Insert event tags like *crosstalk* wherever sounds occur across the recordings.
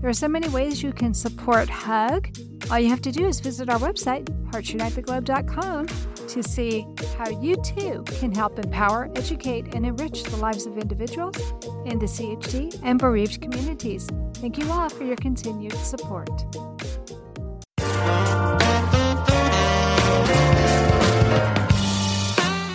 There are so many ways you can support HUG. All you have to do is visit our website, heartsunitetheglobe.com, to see how you too can help empower, educate, and enrich the lives of individuals in the CHD and bereaved communities. Thank you all for your continued support.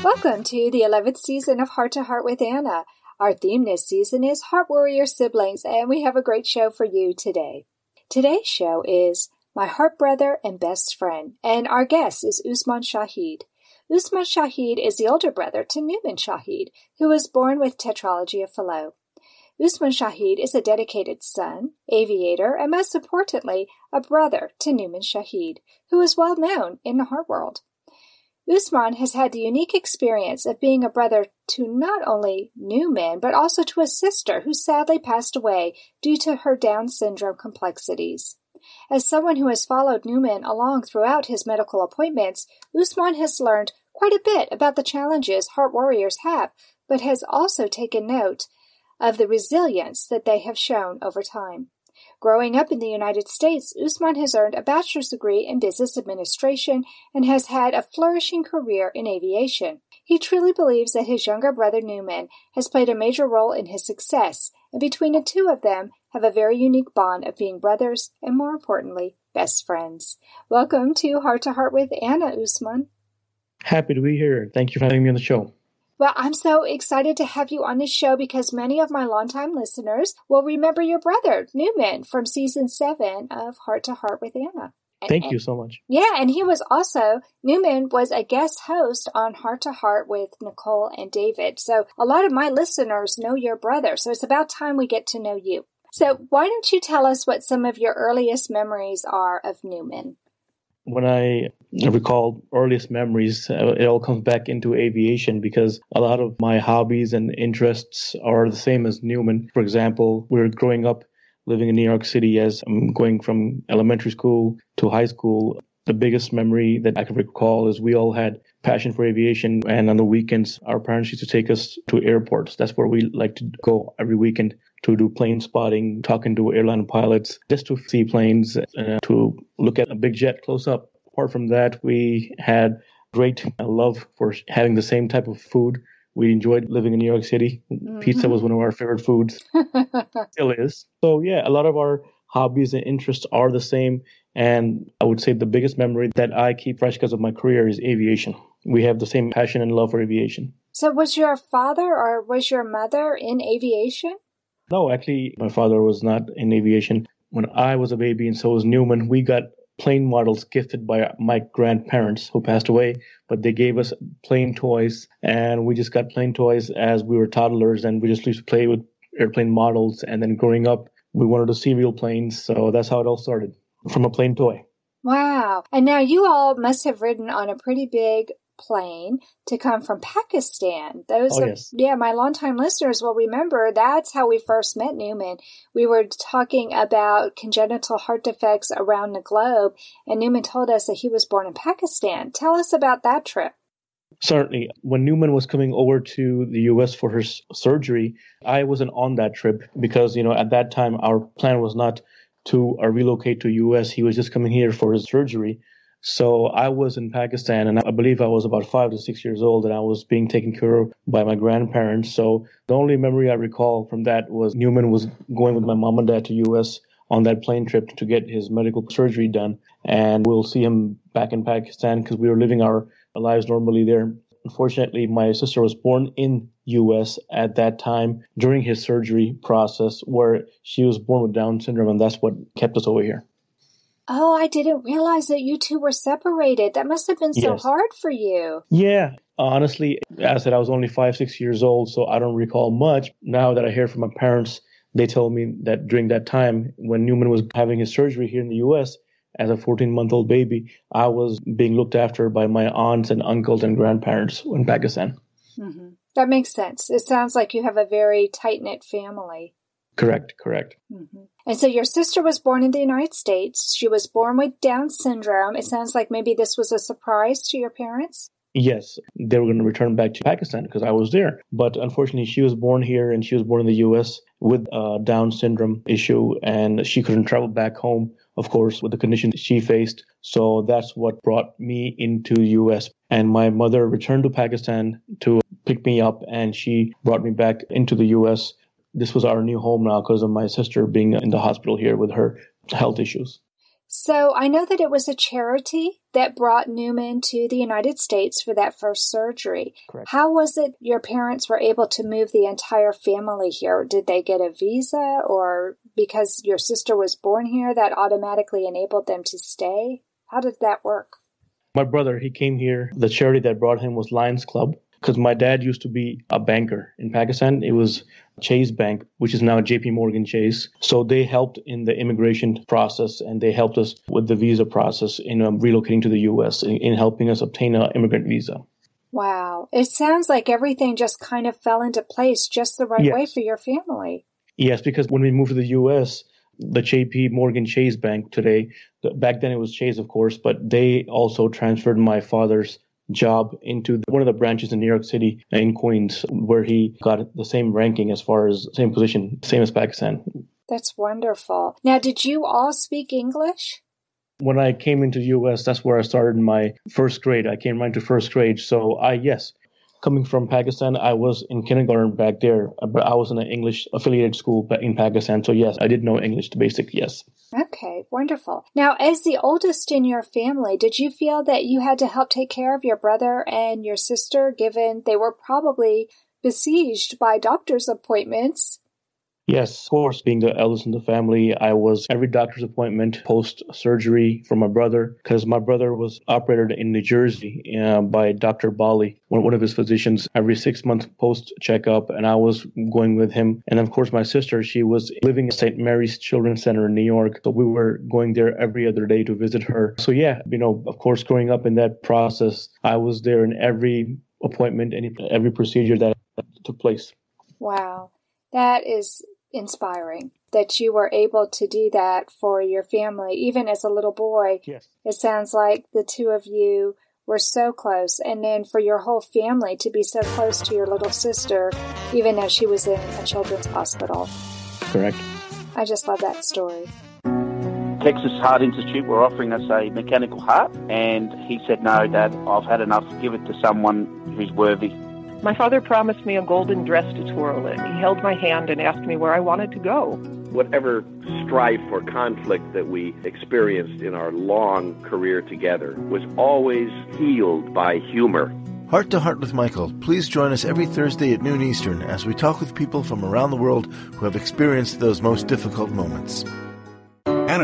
Welcome to the 11th season of Heart to Heart with Anna. Our theme this season is Heart Warrior Siblings, and we have a great show for you today. Today's show is My Heart Brother and Best Friend, and our guest is Usman Shahid. Usman Shahid is the older brother to Nauman Shahid, who was born with tetralogy of Fallot. Usman Shahid is a dedicated son, aviator, and most importantly, a brother to Nauman Shahid, who is well known in the heart world. Usman has had the unique experience of being a brother to not only Nauman, but also to a sister who sadly passed away due to her Down syndrome complexities. As someone who has followed Nauman along throughout his medical appointments, Usman has learned quite a bit about the challenges heart warriors have, but has also taken note of the resilience that they have shown over time. Growing up in the United States, Usman has earned a bachelor's degree in business administration and has had a flourishing career in aviation. He truly believes that his younger brother Nauman has played a major role in his success, and between the two of them have a very unique bond of being brothers and, more importantly, best friends. Welcome to Heart to Heart with Anna Usman. Happy to be here. Thank you for having me on the show. Well, I'm so excited to have you on this show because many of my longtime listeners will remember your brother, Nauman, from season seven of Heart to Heart with Anna. And, Thank you so much. Yeah, and he was also, Nauman was a guest host on Heart to Heart with Nicole and David. So a lot of my listeners know your brother. So it's about time we get to know you. So why don't you tell us what some of your earliest memories are of Nauman? when I recall earliest memories, uh, it all comes back into aviation because a lot of my hobbies and interests are the same as Nauman. For example, we are growing up living in New York City as I'm going from elementary school to high school. The biggest memory that I can recall is we all had passion for aviation, and on the weekends, our parents used to take us to airports. That's where we like to go every weekend to do plane spotting, talking to airline pilots, just to see planes, uh, to look at a big jet close up. Apart from that, we had great love for having the same type of food. We enjoyed living in New York City. Mm-hmm. Pizza was one of our favorite foods. *laughs* Still is. So yeah, a lot of our hobbies and interests are the same. And I would say the biggest memory that I keep fresh because of my career is aviation. We have the same passion and love for aviation. So, was your father or was your mother in aviation? No, actually, my father was not in aviation. When I was a baby, and so was Nauman, we got plane models gifted by my grandparents who passed away, but they gave us plane toys, and we just got plane toys as we were toddlers, and we just used to play with airplane models. And then growing up, we wanted to see real planes, so that's how it all started from a plane toy. Wow. And now you all must have ridden on a pretty big plane to come from Pakistan. Those oh, yes. yeah, my longtime listeners will remember that's how we first met Nauman. We were talking about congenital heart defects around the globe, and Nauman told us that he was born in Pakistan. Tell us about that trip. Certainly. When Nauman was coming over to the US for his surgery, I wasn't on that trip because, you know, at that time our plan was not to uh, relocate to US. He was just coming here for his surgery. So I was in Pakistan and I believe I was about five to six years old and I was being taken care of by my grandparents. So the only memory I recall from that was Nauman was going with my mom and dad to US on that plane trip to get his medical surgery done. And we'll see him back in Pakistan because we were living our lives normally there. Unfortunately, my sister was born in US at that time during his surgery process where she was born with Down syndrome and that's what kept us over here. Oh, I didn't realize that you two were separated. That must have been so Yes. hard for you. Yeah, honestly, as I said, I was only five, six years old, so I don't recall much. Now that I hear from my parents, they told me that during that time when Nauman was having his surgery here in the US, as a 14 month old baby, I was being looked after by my aunts and uncles and grandparents in Pakistan. Mm-hmm. That makes sense. It sounds like you have a very tight knit family. Correct, correct. Mm-hmm. And so your sister was born in the United States. She was born with Down syndrome. It sounds like maybe this was a surprise to your parents. Yes, they were going to return back to Pakistan because I was there. But unfortunately, she was born here and she was born in the US with a Down syndrome issue, and she couldn't travel back home, of course, with the condition she faced. So that's what brought me into US. And my mother returned to Pakistan to pick me up, and she brought me back into the US. This was our new home now because of my sister being in the hospital here with her health issues. So I know that it was a charity that brought Nauman to the United States for that first surgery. Correct. How was it your parents were able to move the entire family here? Did they get a visa or because your sister was born here that automatically enabled them to stay? How did that work? My brother, he came here. The charity that brought him was Lions Club because my dad used to be a banker in Pakistan. It was Chase Bank, which is now JP Morgan Chase. So they helped in the immigration process and they helped us with the visa process in um, relocating to the U.S. In, in helping us obtain an immigrant visa. Wow. It sounds like everything just kind of fell into place just the right yes. way for your family. Yes, because when we moved to the U.S., the JP Morgan Chase Bank today, back then it was Chase, of course, but they also transferred my father's job into one of the branches in New York City in Queens, where he got the same ranking as far as same position, same as Pakistan. That's wonderful. Now, did you all speak English? When I came into the U.S., that's where I started my first grade. I came right to first grade, so I yes, coming from Pakistan, I was in kindergarten back there, but I was in an English affiliated school in Pakistan. So, yes, I did know English to basic, yes. Okay, wonderful. Now, as the oldest in your family, did you feel that you had to help take care of your brother and your sister, given they were probably besieged by doctor's appointments Yes, of course. Being the eldest in the family, I was every doctor's appointment post surgery for my brother because my brother was operated in New Jersey uh, by Dr. Bali, one, of his physicians, every six months post checkup, and I was going with him. And of course, my sister, she was living at St. Mary's Children's Center in New York, so we were going there every other day to visit her. So yeah, you know, of course, growing up in that process, I was there in every appointment, any every procedure that took place. Wow. That is inspiring that you were able to do that for your family, even as a little boy. Yes. It sounds like the two of you were so close. And then for your whole family to be so close to your little sister, even as she was in a children's hospital. Correct. I just love that story. Texas Heart Institute were offering us a mechanical heart, and he said, No, Dad, I've had enough. Give it to someone who's worthy. My father promised me a golden dress to twirl in. He held my hand and asked me where I wanted to go. Whatever strife or conflict that we experienced in our long career together was always healed by humor. Heart to Heart with Michael. Please join us every Thursday at noon Eastern as we talk with people from around the world who have experienced those most difficult moments.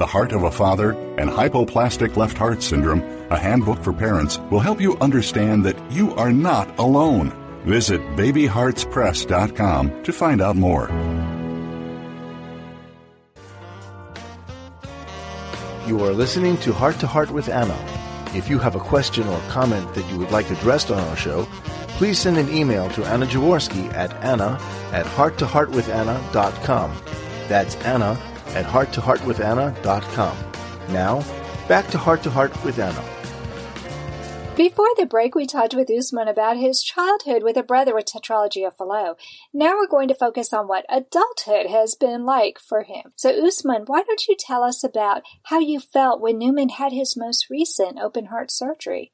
The Heart of a Father, and Hypoplastic Left Heart Syndrome, a handbook for parents, will help you understand that you are not alone. Visit babyheartspress.com to find out more. You are listening to Heart to Heart with Anna. If you have a question or comment that you would like addressed on our show, please send an email to Anna Jaworski at anna at hearttoheartwithanna.com. That's Anna at hearttoheartwithanna.com. Now, back to Heart to Heart with Anna. Before the break, we talked with Usman about his childhood with a brother with tetralogy of Fallot. Now we're going to focus on what adulthood has been like for him. So, Usman, why don't you tell us about how you felt when Nauman had his most recent open heart surgery?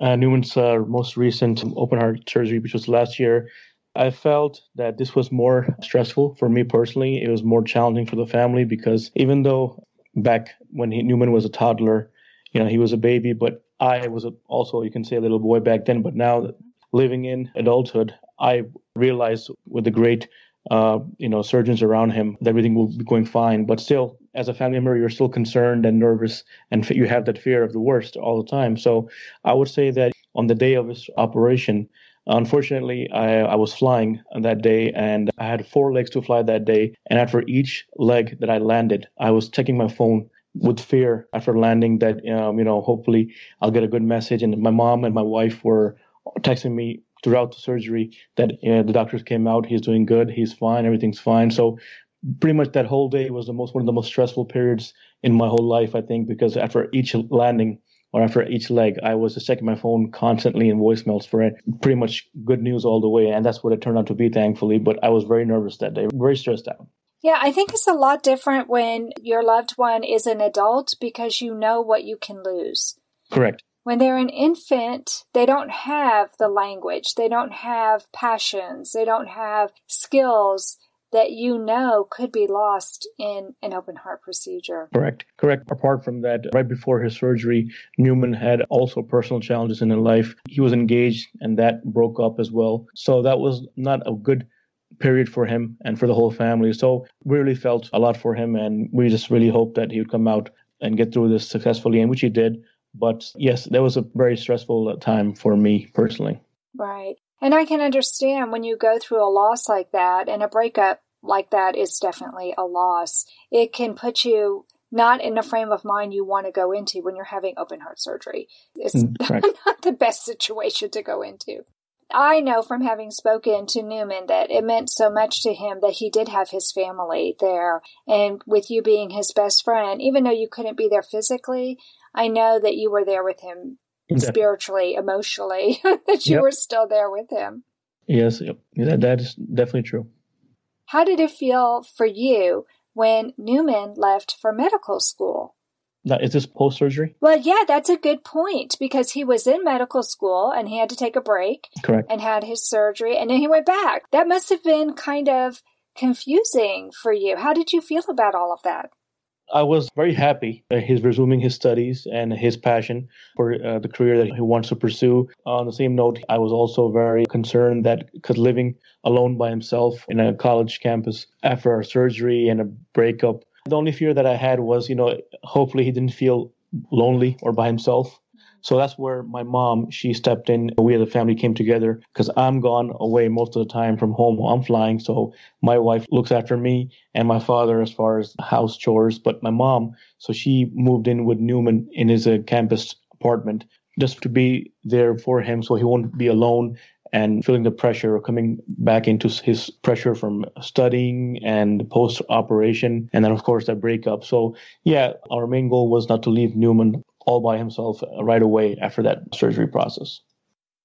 Uh, Nauman's uh, most recent open heart surgery, which was last year, I felt that this was more stressful for me personally. It was more challenging for the family because even though back when he, Nauman was a toddler, you know, he was a baby, but I was a, also, you can say, a little boy back then. But now living in adulthood, I realized with the great uh, you know, surgeons around him, that everything will be going fine. But still, as a family member, you're still concerned and nervous, and you have that fear of the worst all the time. So I would say that on the day of his operation, unfortunately, I, I was flying that day, and I had four legs to fly that day. And after each leg that I landed, I was checking my phone with fear after landing that um, you know hopefully I'll get a good message. And my mom and my wife were texting me throughout the surgery that uh, the doctors came out. He's doing good. He's fine. Everything's fine. So pretty much that whole day was the most one of the most stressful periods in my whole life. I think because after each landing or after each leg, I was just checking my phone constantly in voicemails for it. Pretty much good news all the way, and that's what it turned out to be, thankfully. But I was very nervous that day, very stressed out. Yeah, I think it's a lot different when your loved one is an adult because you know what you can lose. Correct when they're an infant, they don't have the language, they don't have passions, they don't have skills that you know could be lost in an open heart procedure. Correct. Correct. Apart from that, right before his surgery, Nauman had also personal challenges in his life. He was engaged and that broke up as well. So that was not a good period for him and for the whole family. So we really felt a lot for him and we just really hoped that he would come out and get through this successfully, and which he did. But yes, that was a very stressful time for me personally. Right. And I can understand when you go through a loss like that, and a breakup like that is definitely a loss. It can put you not in a frame of mind you want to go into when you're having open heart surgery. It's mm, *laughs* not the best situation to go into. I know from having spoken to Nauman that it meant so much to him that he did have his family there. And with you being his best friend, even though you couldn't be there physically, I know that you were there with him spiritually, emotionally, *laughs* that you yep. were still there with him. Yes, yep. that, that is definitely true. How did it feel for you when Nauman left for medical school? Now, is this post surgery? Well, yeah, that's a good point because he was in medical school and he had to take a break. Correct. And had his surgery and then he went back. That must have been kind of confusing for you. How did you feel about all of that? I was very happy that he's resuming his studies and his passion for uh, the career that he wants to pursue. On the same note, I was also very concerned that because living alone by himself in a college campus after our surgery and a breakup, the only fear that I had was, you know, hopefully he didn't feel lonely or by himself. So that's where my mom, she stepped in. We as a family came together because I'm gone away most of the time from home. I'm flying. So my wife looks after me and my father as far as house chores. But my mom, so she moved in with Nauman in his uh, campus apartment just to be there for him so he won't be alone and feeling the pressure of coming back into his pressure from studying and post operation and then of course that breakup so yeah our main goal was not to leave nauman all by himself right away after that surgery process.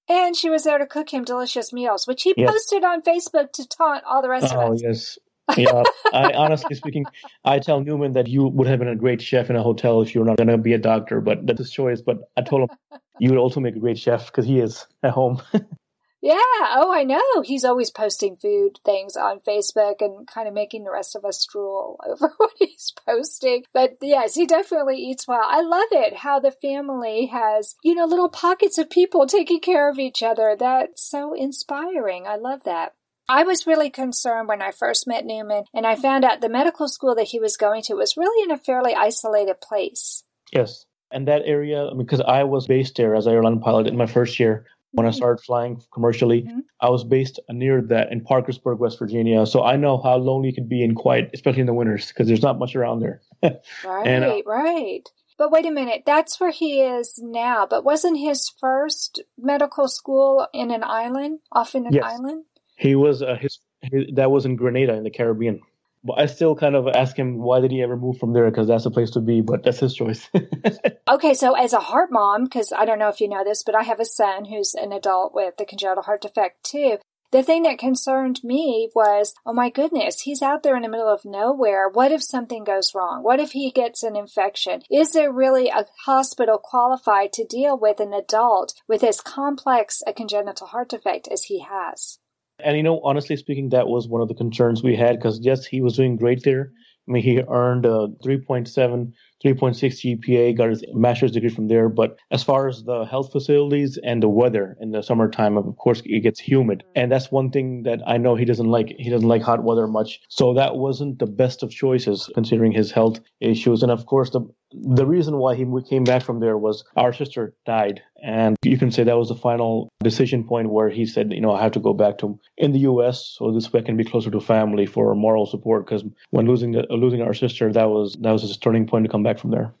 And she was there to cook him delicious meals, which he yes. posted on Facebook to taunt all the rest oh, of us. Oh, yes. yeah, *laughs* I honestly speaking, I tell Nauman that you would have been a great chef in a hotel if you were not going to be a doctor, but that's his choice. But I told him *laughs* you would also make a great chef because he is at home. *laughs* Yeah. Oh, I know. He's always posting food things on Facebook and kind of making the rest of us drool *laughs* over what he's posting. But yes, he definitely eats well. I love it how the family has, you know, little pockets of people taking care of each other. That's so inspiring. I love that. I was really concerned when I first met Nauman and I found out the medical school that he was going to was really in a fairly isolated place. Yes. And that area, because I was based there as an airline pilot in my first year, when I started flying commercially. Mm-hmm. I was based near that in Parkersburg, West Virginia. So I know how lonely it can be and quiet, especially in the winters, because there's not much around there. right, *laughs* and, uh, right. But wait a minute, that's where he is now. But wasn't his first medical school in an island, off in an yes. island? He was uh, his, his that was in Grenada in the Caribbean. But I still kind of ask him why did he ever move from there because that's the place to be, but that's his choice. *laughs* okay, so as a heart mom, because I don't know if you know this, but I have a son who's an adult with the congenital heart defect too. The thing that concerned me was, oh my goodness, he's out there in the middle of nowhere. What if something goes wrong? What if he gets an infection? Is there really a hospital qualified to deal with an adult with as complex a congenital heart defect as he has? And you know, honestly speaking, that was one of the concerns we had because yes, he was doing great there I mean, he earned uh, a 3.7 3.6 GPA, got his master's degree from there. But as far as the health facilities and the weather in the summertime, of course, it gets humid. And that's one thing that I know he doesn't like. He doesn't like hot weather much. So that wasn't the best of choices considering his health issues. And of course, the the reason why he came back from there was our sister died. And you can say that was the final decision point where he said you know i have to go back to in the us so this way i can be closer to family for moral support because when losing the, losing our sister that was that was his turning point to come back from there.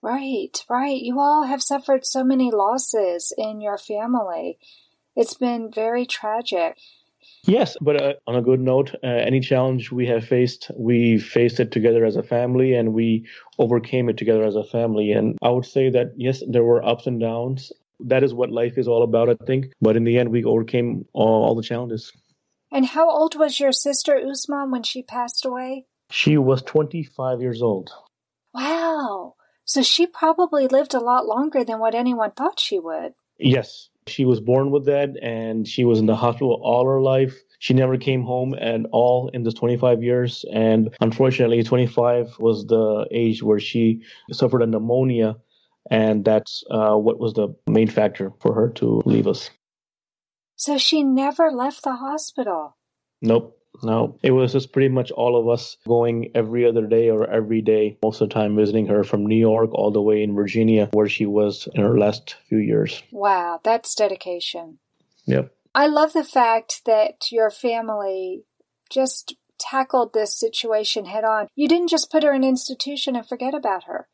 Right right. You all have suffered so many losses in your family. It's been very tragic Yes, but uh, on a good note, uh, any challenge we have faced, we faced it together as a family and we overcame it together as a family. And I would say that, yes, there were ups and downs. That is what life is all about, I think. But in the end, we overcame all, all the challenges. And how old was your sister Usman when she passed away? She was 25 years old. Wow. So she probably lived a lot longer than what anyone thought she would. Yes, she was born with that and she was in the hospital all her life. She never came home at all in this 25 years. And unfortunately, 25 was the age where she suffered a pneumonia. And that's uh, what was the main factor for her to leave us. So she never left the hospital? Nope. No, it was just pretty much all of us going every other day or every day, most of the time visiting her from New York all the way in Virginia, where she was in her last few years. Wow, that's dedication. Yep. I love the fact that your family just tackled this situation head on. You didn't just put her in an institution and forget about her.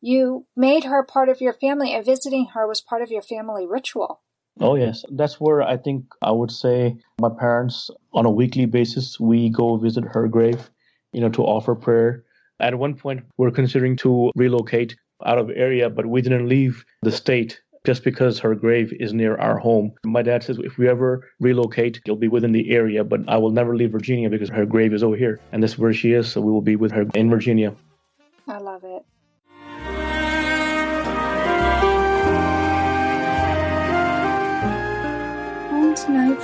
You made her part of your family, and visiting her was part of your family ritual. Oh, yes. That's where I think I would say my parents, on a weekly basis, we go visit her grave, you know, to offer prayer. At one point, we we're considering to relocate out of area, but we didn't leave the state just because her grave is near our home. My dad says if we ever relocate, it'll be within the area, but I will never leave Virginia because her grave is over here. And that's where she is, so we will be with her in Virginia. I love it.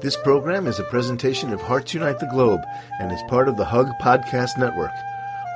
This program is a presentation of Hearts Unite the Globe and is part of the Hug Podcast Network.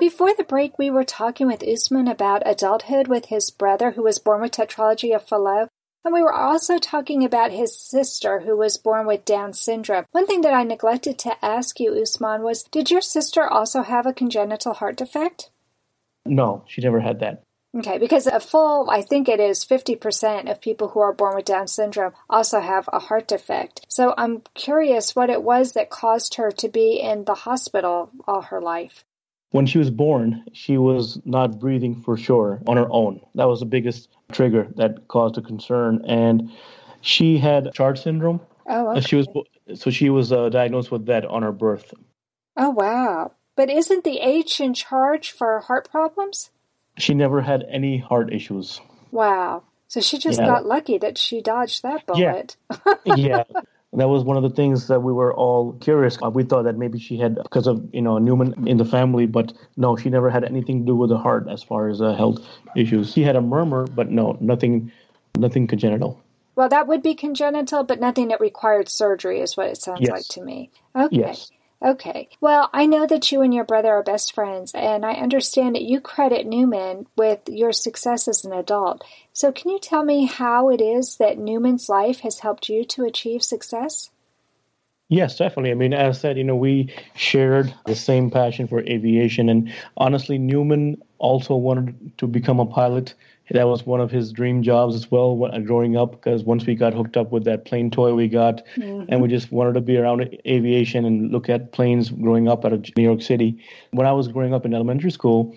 Before the break, we were talking with Usman about adulthood with his brother who was born with tetralogy of Fallot. And we were also talking about his sister who was born with Down syndrome. One thing that I neglected to ask you, Usman, was did your sister also have a congenital heart defect? No, she never had that. Okay, because a full, I think it is 50% of people who are born with Down syndrome also have a heart defect. So I'm curious what it was that caused her to be in the hospital all her life. When she was born, she was not breathing for sure on her own. That was the biggest trigger that caused a concern. And she had CHARGE syndrome. Oh, okay. She was so she was uh, diagnosed with that on her birth. Oh wow! But isn't the H in charge for heart problems? She never had any heart issues. Wow! So she just yeah. got lucky that she dodged that bullet. *laughs* Yeah. yeah. That was one of the things that we were all curious. About. We thought that maybe she had because of you know Nauman in the family, but no, she never had anything to do with the heart as far as uh, health issues. She had a murmur, but no, nothing, nothing congenital. Well, that would be congenital, but nothing that required surgery, is what it sounds yes. like to me. Okay. Yes. Okay. Well, I know that you and your brother are best friends, and I understand that you credit Nauman with your success as an adult. So, can you tell me how it is that Nauman's life has helped you to achieve success? Yes, definitely. I mean, as I said, you know, we shared the same passion for aviation. And honestly, Nauman also wanted to become a pilot. That was one of his dream jobs as well when, growing up because once we got hooked up with that plane toy we got, mm-hmm. and we just wanted to be around aviation and look at planes growing up out of New York City. When I was growing up in elementary school,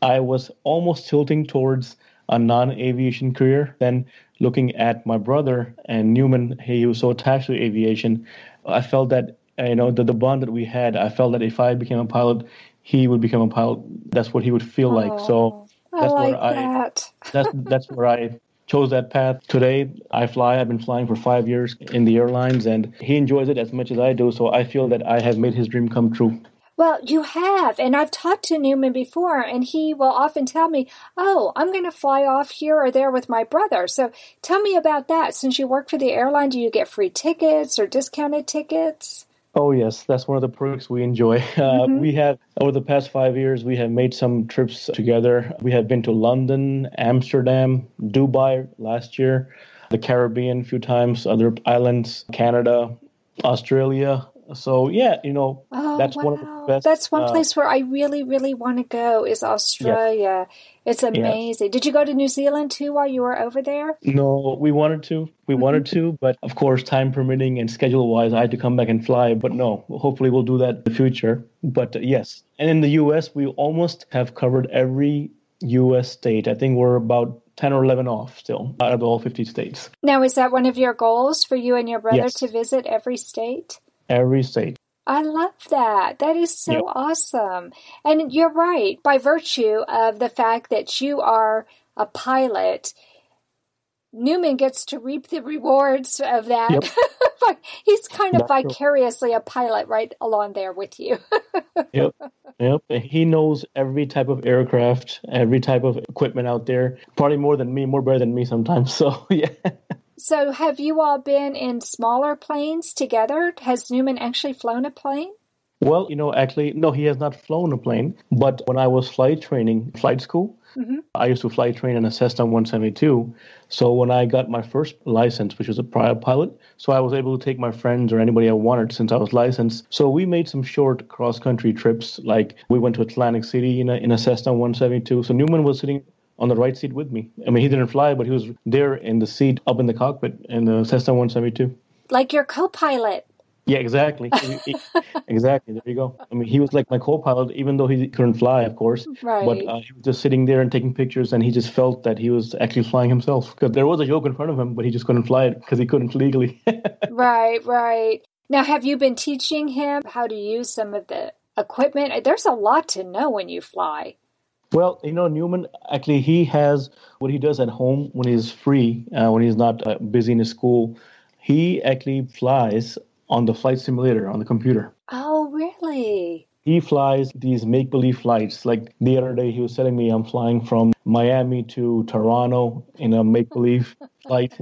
I was almost tilting towards a non aviation career. Then looking at my brother and Nauman, he was so attached to aviation. I felt that you know the, the bond that we had. I felt that if I became a pilot, he would become a pilot. That's what he would feel oh, like. So that's I like where that. That's that's where I chose that path. Today I fly. I've been flying for five years in the airlines, and he enjoys it as much as I do. So I feel that I have made his dream come true. Well, you have. And I've talked to Nauman before, and he will often tell me, Oh, I'm going to fly off here or there with my brother. So tell me about that. Since you work for the airline, do you get free tickets or discounted tickets? Oh yes, that's one of the perks we enjoy. *laughs* Uh, mm-hmm. We have over the past five years, we have made some trips together. We have been to London, Amsterdam, Dubai last year, the Caribbean a few times, other islands, Canada, Australia, so yeah, you know, oh, that's wow. one of the best. That's one uh, place where I really, really want to go is Australia. Yes. It's amazing. Yes. Did you go to New Zealand too while you were over there? No, we wanted to. We mm-hmm. wanted to, but of course, time permitting and schedule wise, I had to come back and fly. But no, hopefully we'll do that in the future. But uh, yes, and in the U.S., we almost have covered every U.S. state. I think we're about 10 or 11 off still out of all 50 states. Now, is that one of your goals for you and your brother yes. to visit every state? Every state. I love that. That is so yep. awesome. And you're right. By virtue of the fact that you are a pilot, Nauman gets to reap the rewards of that. Yep. *laughs* He's kind of That's vicariously a pilot right along there with you. *laughs* yep. Yep. He knows every type of aircraft, every type of equipment out there, probably more than me, more better than me sometimes. *laughs* So, yeah. So, have you all been in smaller planes together? Has Nauman actually flown a plane? Well, you know, actually, no, he has not flown a plane. But when I was flight training, flight school, mm-hmm. I used to flight train in a Cessna 172. So when I got my first license, which was a prior pilot, so I was able to take my friends or anybody I wanted since I was licensed. So we made some short cross country trips. Like we went to Atlantic City in a, in a Cessna 172. So Nauman was sitting on the right seat with me. I mean, he didn't fly, but he was there in the seat up in the cockpit in the Cessna 172. Like your co-pilot. Yeah, exactly. *laughs* exactly. There you go. I mean, he was like my co-pilot, even though he couldn't fly, of course. Right. But uh, he was just sitting there and taking pictures, and he just felt that he was actually flying himself. Because there was a yoke in front of him, but he just couldn't fly it because he couldn't legally. *laughs* right, right. Now, have you been teaching him how to use some of the equipment? There's a lot to know when you fly. Well, you know, Nauman actually he has what he does at home when he's free, uh, when he's not uh, busy in his school. He actually flies on the flight simulator on the computer. Oh, really? He flies these make believe flights. Like the other day, he was telling me I'm flying from Miami to Toronto in a make believe *laughs* flight.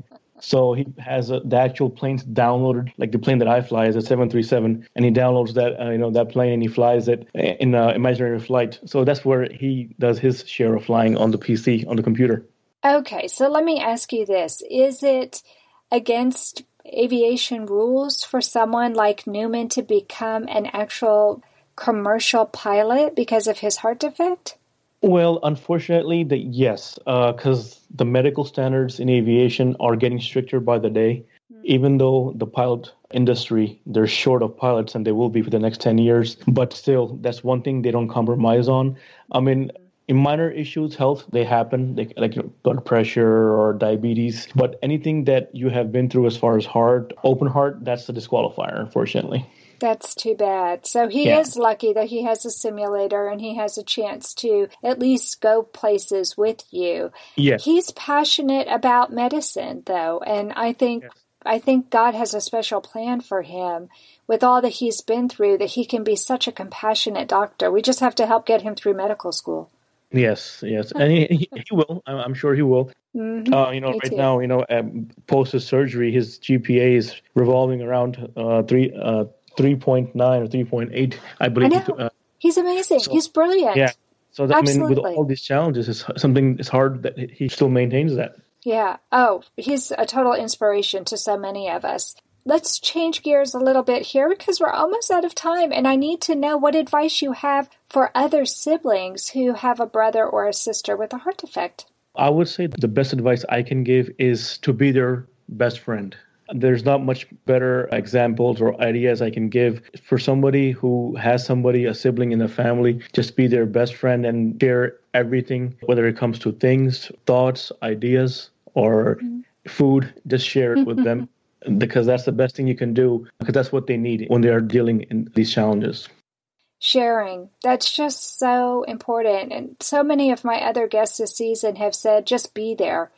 So he has a, the actual planes downloaded, like the plane that I fly is a 737, and he downloads that, uh, you know, that plane and he flies it in an imaginary flight. So that's where he does his share of flying on the PC, on the computer. Okay, so let me ask you this. Is it against aviation rules for someone like Nauman to become an actual commercial pilot because of his heart defect? Well, unfortunately, the, yes, because uh, the medical standards in aviation are getting stricter by the day. Mm-hmm. Even though the pilot industry they're short of pilots and they will be for the next 10 years but still that's one thing they don't compromise on i mean in minor issues health they happen they, like blood pressure or diabetes but anything that you have been through as far as heart open heart that's the disqualifier unfortunately that's too bad. So he yeah. is lucky that he has a simulator and he has a chance to at least go places with you. Yes. He's passionate about medicine though, and I think yes. I think God has a special plan for him with all that he's been through that he can be such a compassionate doctor. We just have to help get him through medical school. Yes, yes, and he, he, he will. I'm sure he will. Mm-hmm. Uh, you know, Me right too. now, you know, um, post his surgery, his GPA is revolving around uh, three uh, 3.9 or 3.8, I believe. I uh, He's amazing. So, He's brilliant. Yeah. So that, I mean, with all these challenges, it's something. It's hard that he still maintains that. Yeah. Oh, he's a total inspiration to so many of us. let's change gears a little bit here because we're almost out of time and I need to know what advice you have for other siblings who have a brother or a sister with a heart defect. I would say the best advice I can give is to be their best friend. There's not much better examples or ideas I can give for somebody who has somebody, a sibling in the family. Just be their best friend and share everything, whether it comes to things, thoughts, ideas, or mm-hmm. food. Just share it with them *laughs* because that's the best thing you can do because that's what they need when they are dealing in these challenges sharing. That's just so important. And so many of my other guests this season have said just be there.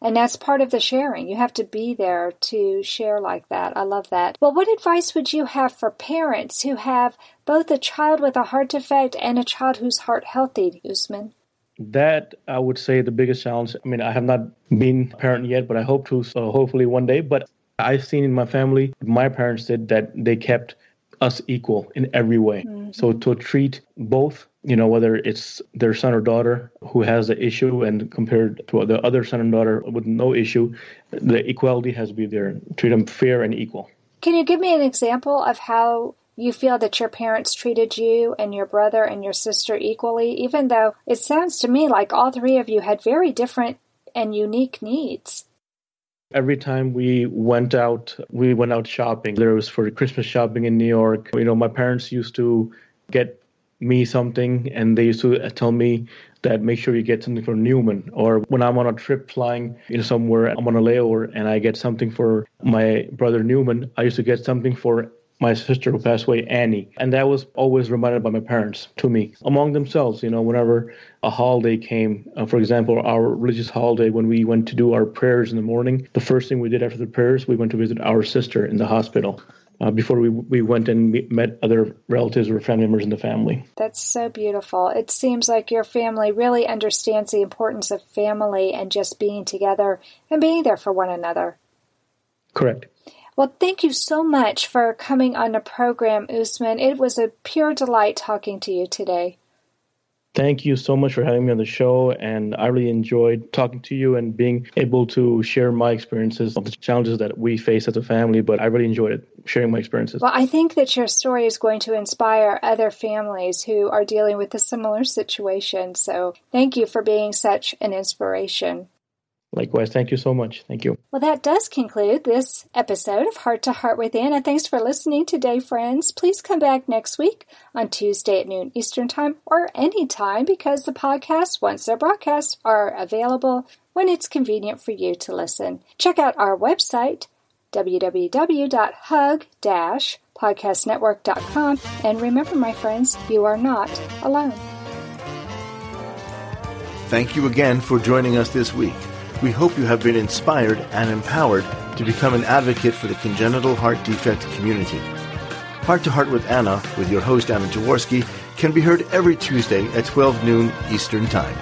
And that's part of the sharing. You have to be there to share like that. I love that. Well, what advice would you have for parents who have both a child with a heart defect and a child who's heart healthy, Usman? That I would say the biggest challenge. I mean, I have not been a parent yet, but I hope to, so hopefully one day. But I've seen in my family, my parents did that they kept us equal in every way. Mm-hmm. So to treat both, you know, whether it's their son or daughter who has the issue and compared to the other son and daughter with no issue, the equality has to be there. Treat them fair and equal. Can you give me an example of how you feel that your parents treated you and your brother and your sister equally, even though it sounds to me like all three of you had very different and unique needs? Every time we went out, we went out shopping. There was for Christmas shopping in New York. You know, my parents used to get me something and they used to tell me that make sure you get something for Nauman. Or when I'm on a trip flying you know, somewhere, I'm on a layover and I get something for my brother Nauman, I used to get something for my sister who passed away, Annie. And that was always reminded by my parents to me among themselves, you know, whenever a holiday came, uh, for example, our religious holiday, when we went to do our prayers in the morning, the first thing we did after the prayers, we went to visit our sister in the hospital. Uh, before we, we went and met other relatives or family members in the family. That's so beautiful. It seems like your family really understands the importance of family and just being together and being there for one another. Correct. Well, thank you so much for coming on the program, Usman. It was a pure delight talking to you today. Thank you so much for having me on the show. And I really enjoyed talking to you and being able to share my experiences of the challenges that we face as a family. But I really enjoyed it, sharing my experiences. Well, I think that your story is going to inspire other families who are dealing with a similar situation. So thank you for being such an inspiration. Likewise, thank you so much. Thank you. Well, that does conclude this episode of Heart to Heart with Anna. Thanks for listening today, friends. Please come back next week on Tuesday at noon Eastern Time or any time because the podcasts, once they're broadcast, are available when it's convenient for you to listen. Check out our website, www.hug-podcastnetwork.com. And remember, my friends, you are not alone. Thank you again for joining us this week. We hope you have been inspired and empowered to become an advocate for the congenital heart defect community. Heart to Heart with Anna, with your host Anna Jaworski, can be heard every Tuesday at 12 noon Eastern Time.